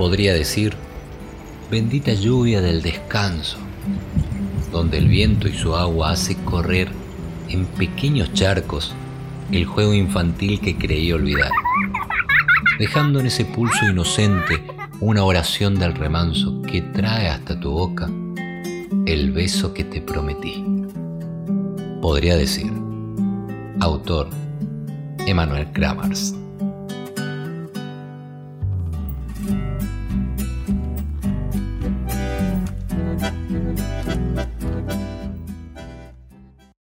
podría decir, bendita lluvia del descanso, donde el viento y su agua hace correr en pequeños charcos el juego infantil que creí olvidar, dejando en ese pulso inocente una oración del remanso que trae hasta tu boca el beso que te prometí. Podría decir, autor Emanuel Kramers.